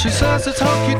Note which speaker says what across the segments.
Speaker 1: She says it's hunky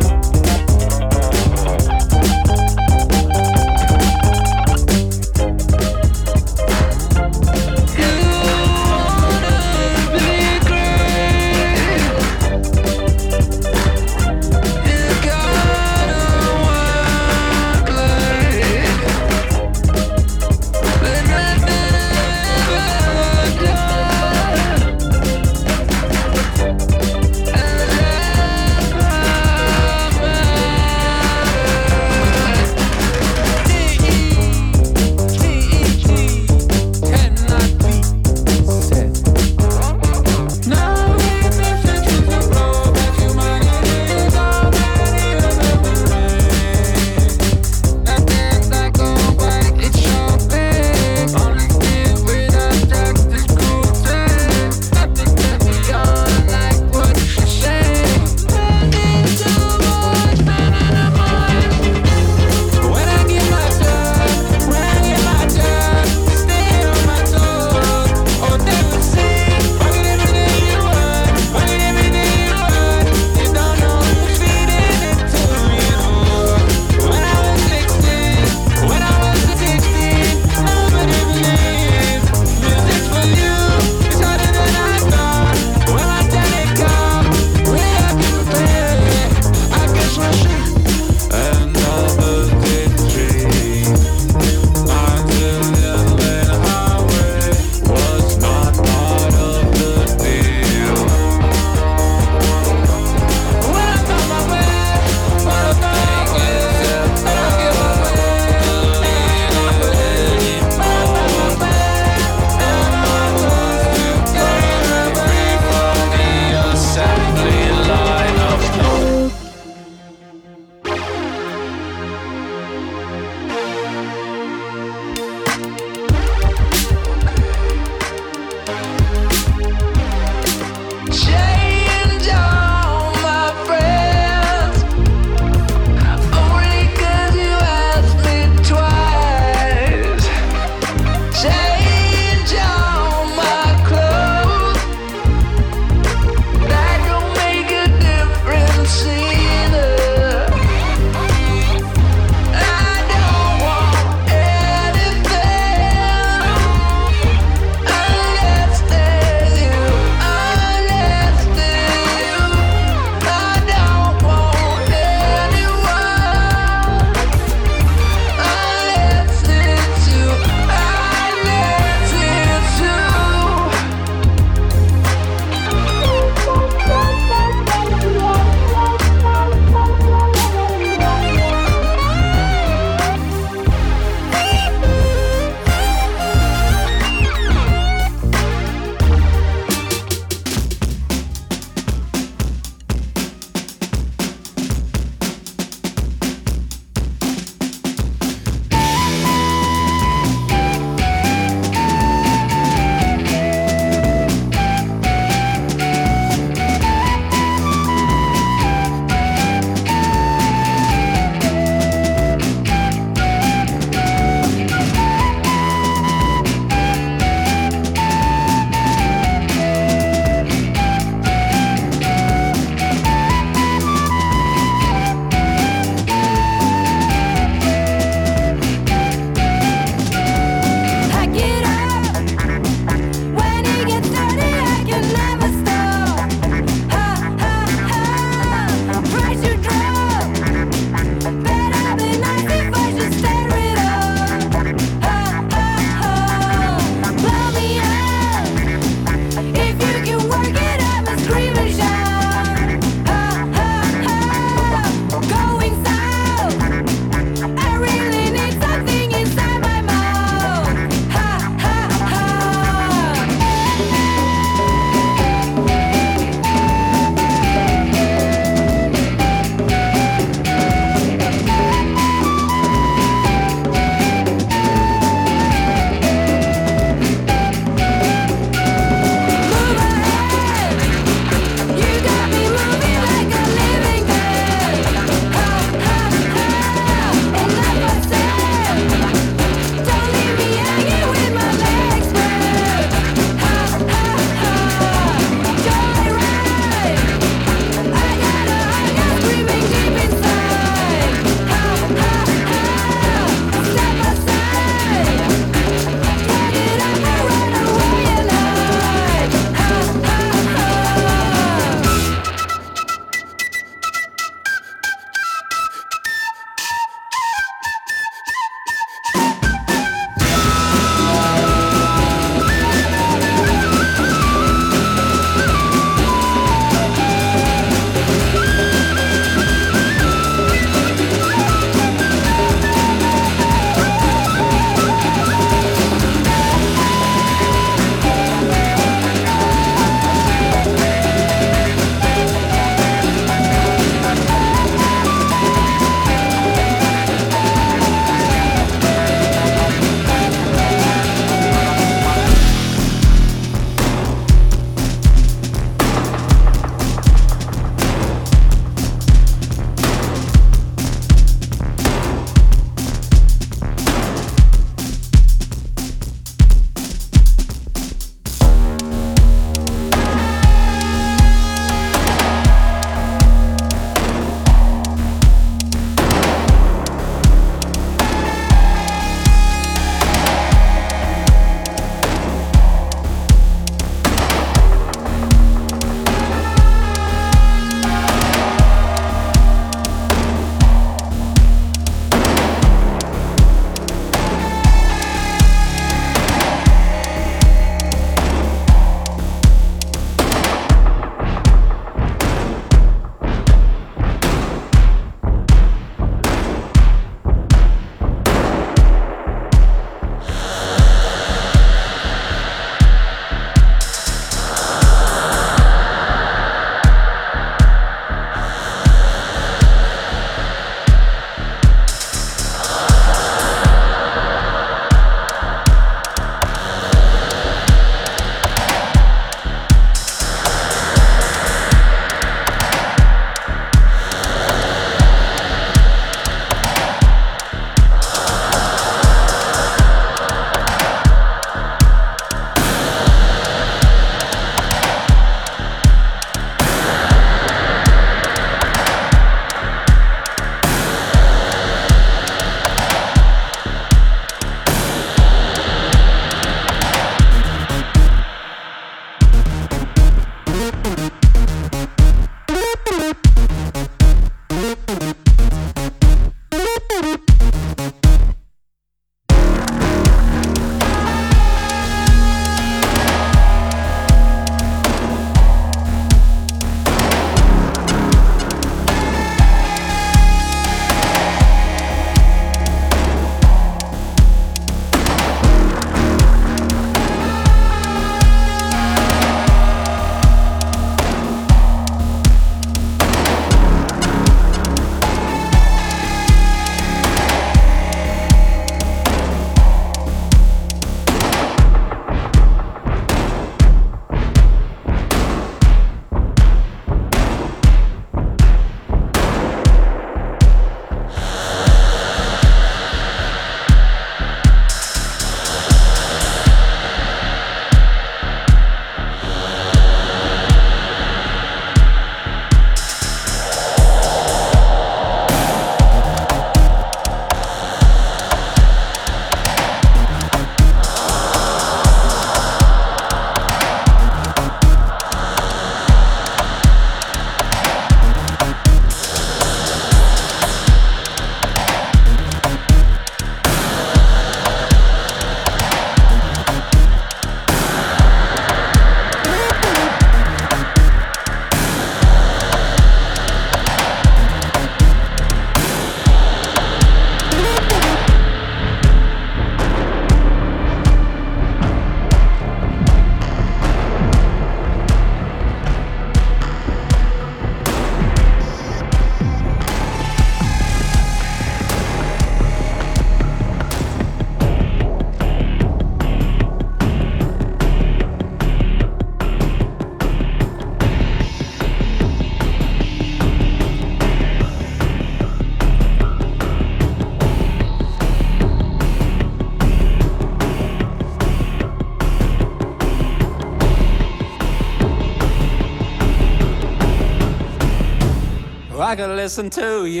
Speaker 2: I could listen to you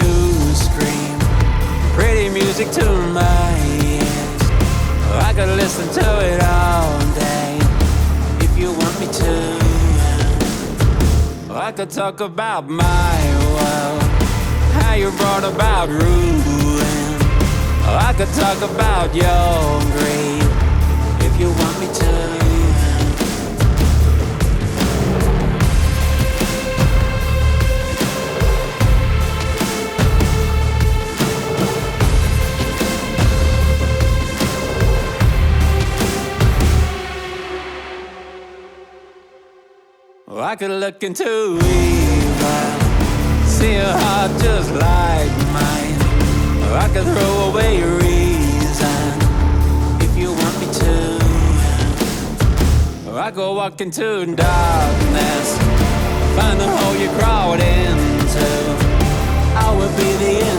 Speaker 2: scream pretty music to my ears. I could listen to it all day if you want me to. I could talk about my world, how you brought about ruin. I could talk about your greed if you want me to. I could look into evil, see a heart just like mine. Or I could throw away your reason if you want me to. Or I could walk into darkness, find the hole you crawled into. I would be the intruder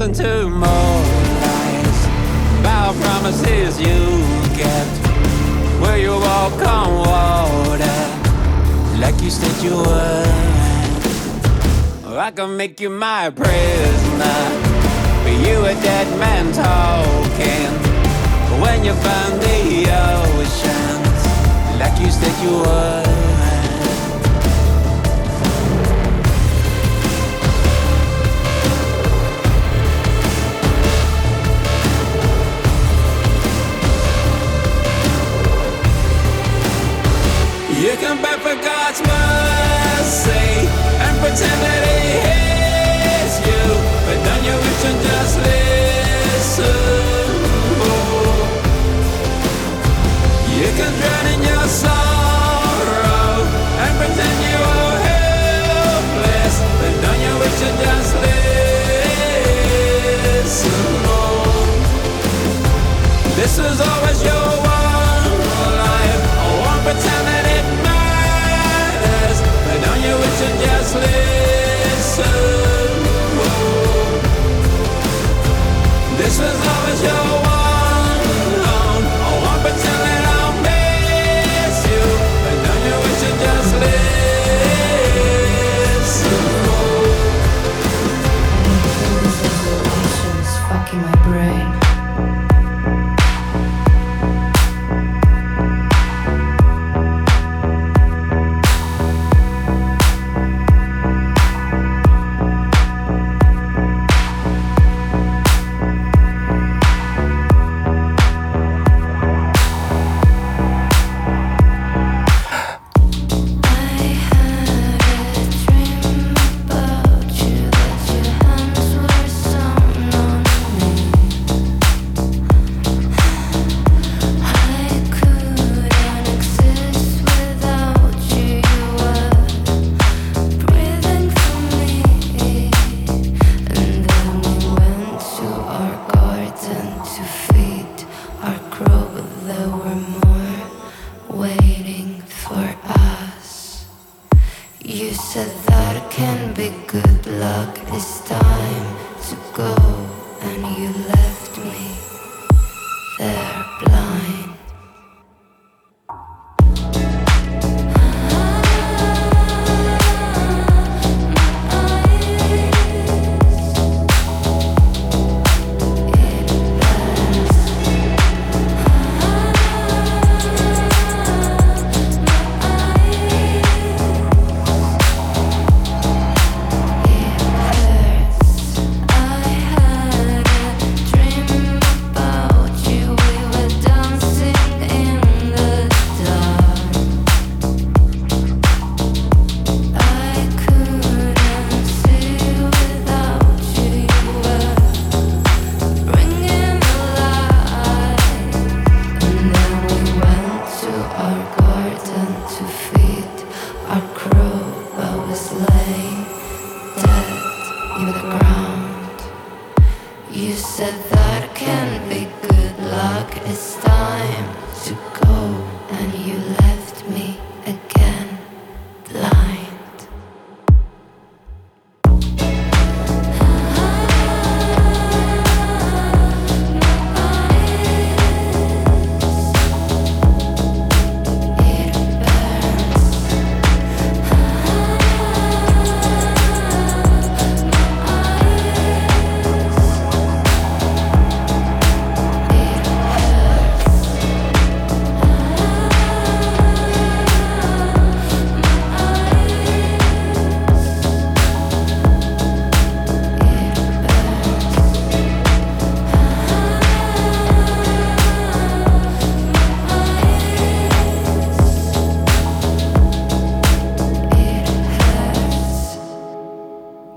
Speaker 2: listen to more lies about promises you kept. Where you walk on water like you said you would. I could make you my prisoner. But you a dead man talking. When you find the oceans like you said you would.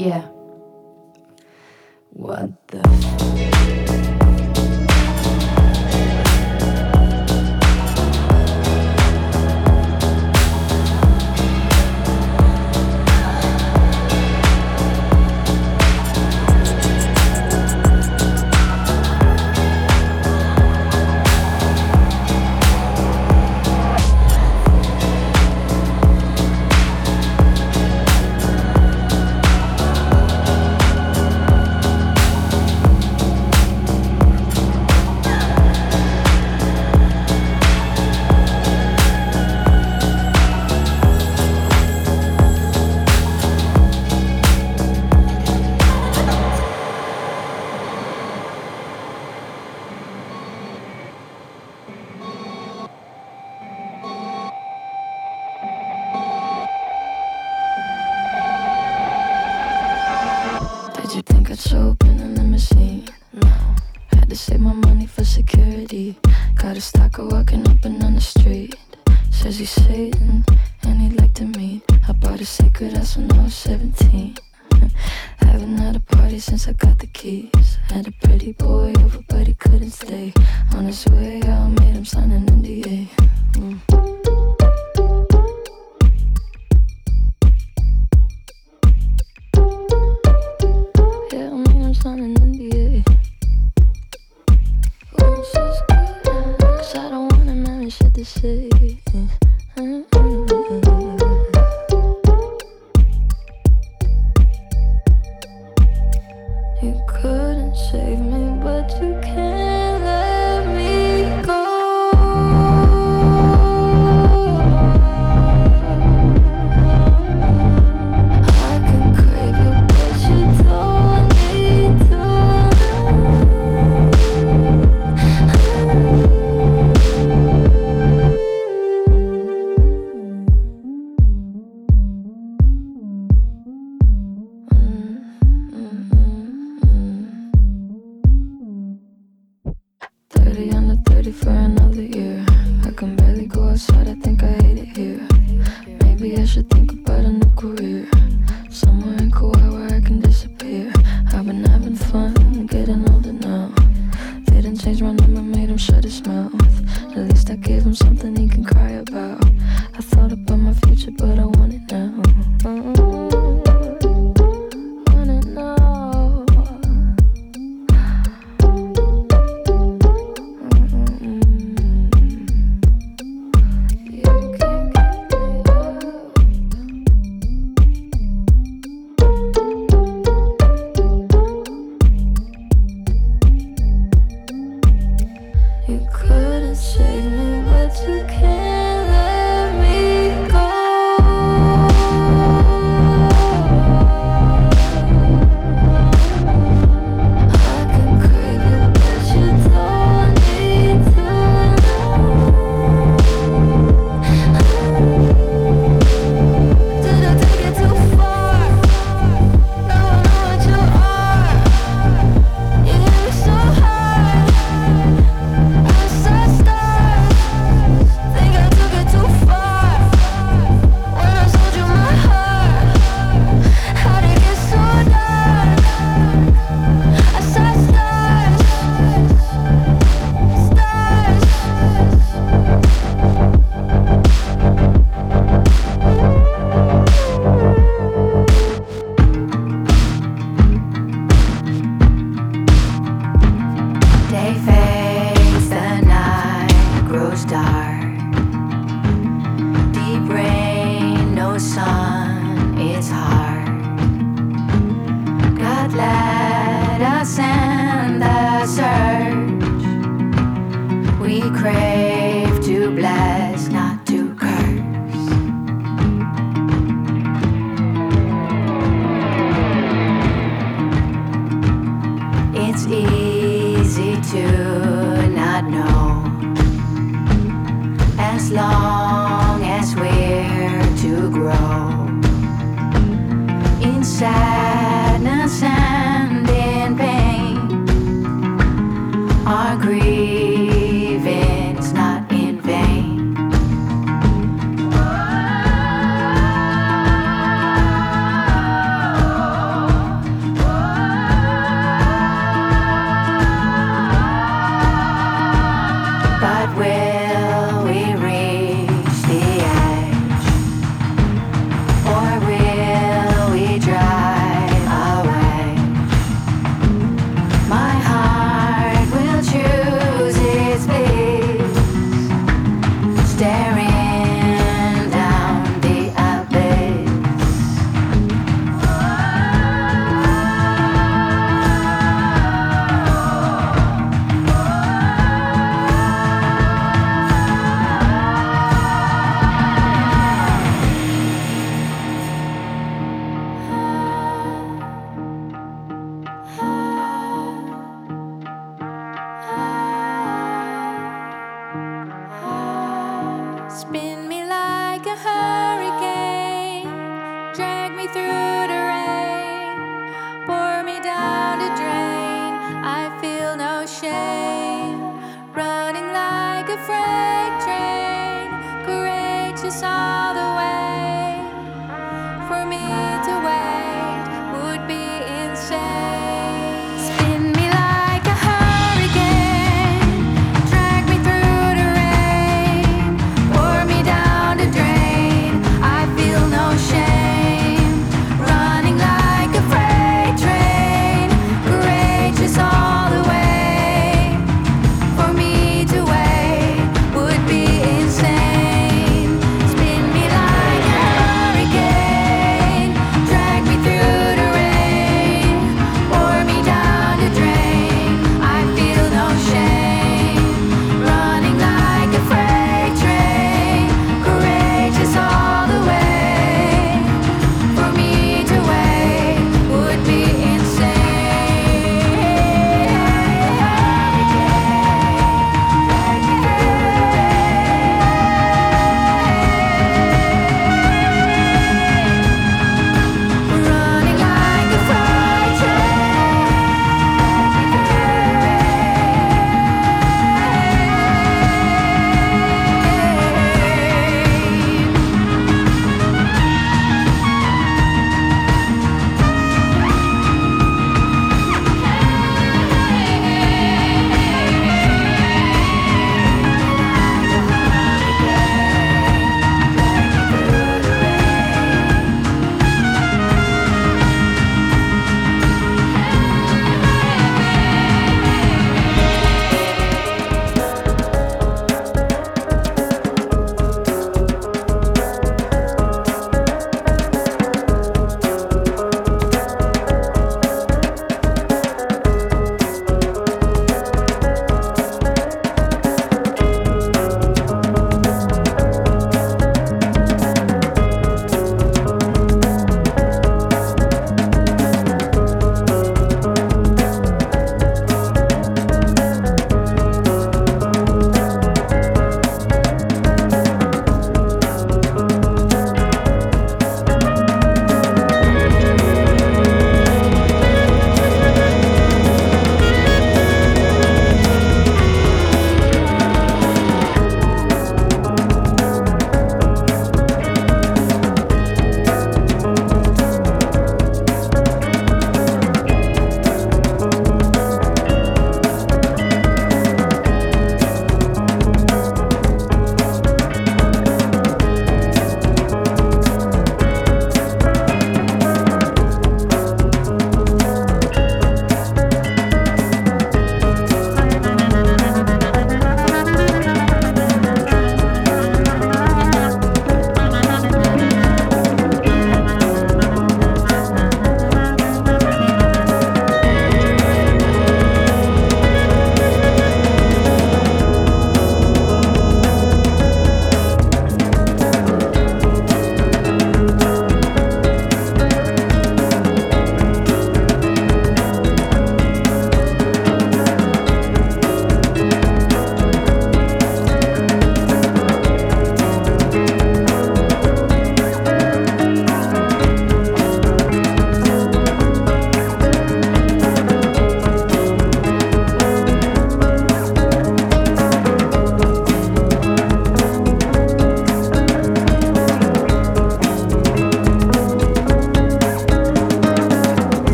Speaker 3: Yeah. What
Speaker 4: the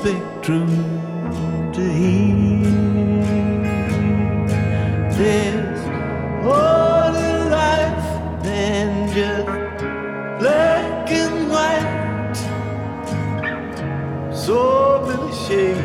Speaker 5: spectrum to hear. There's more to life than just black and white. So many shades.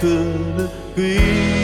Speaker 5: could agree.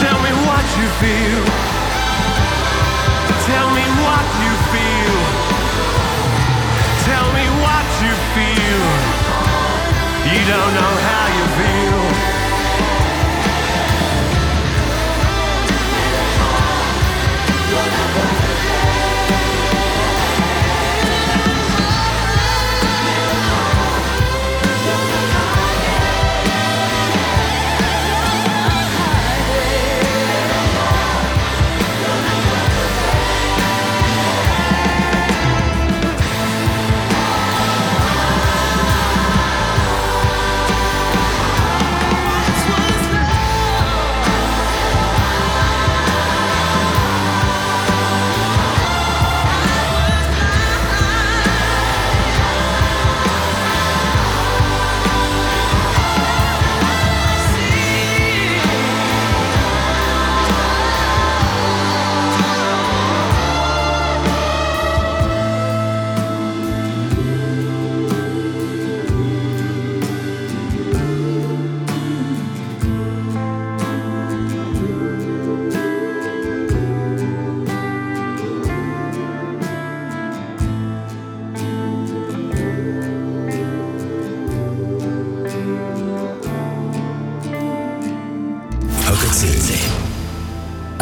Speaker 6: Tell me what you feel.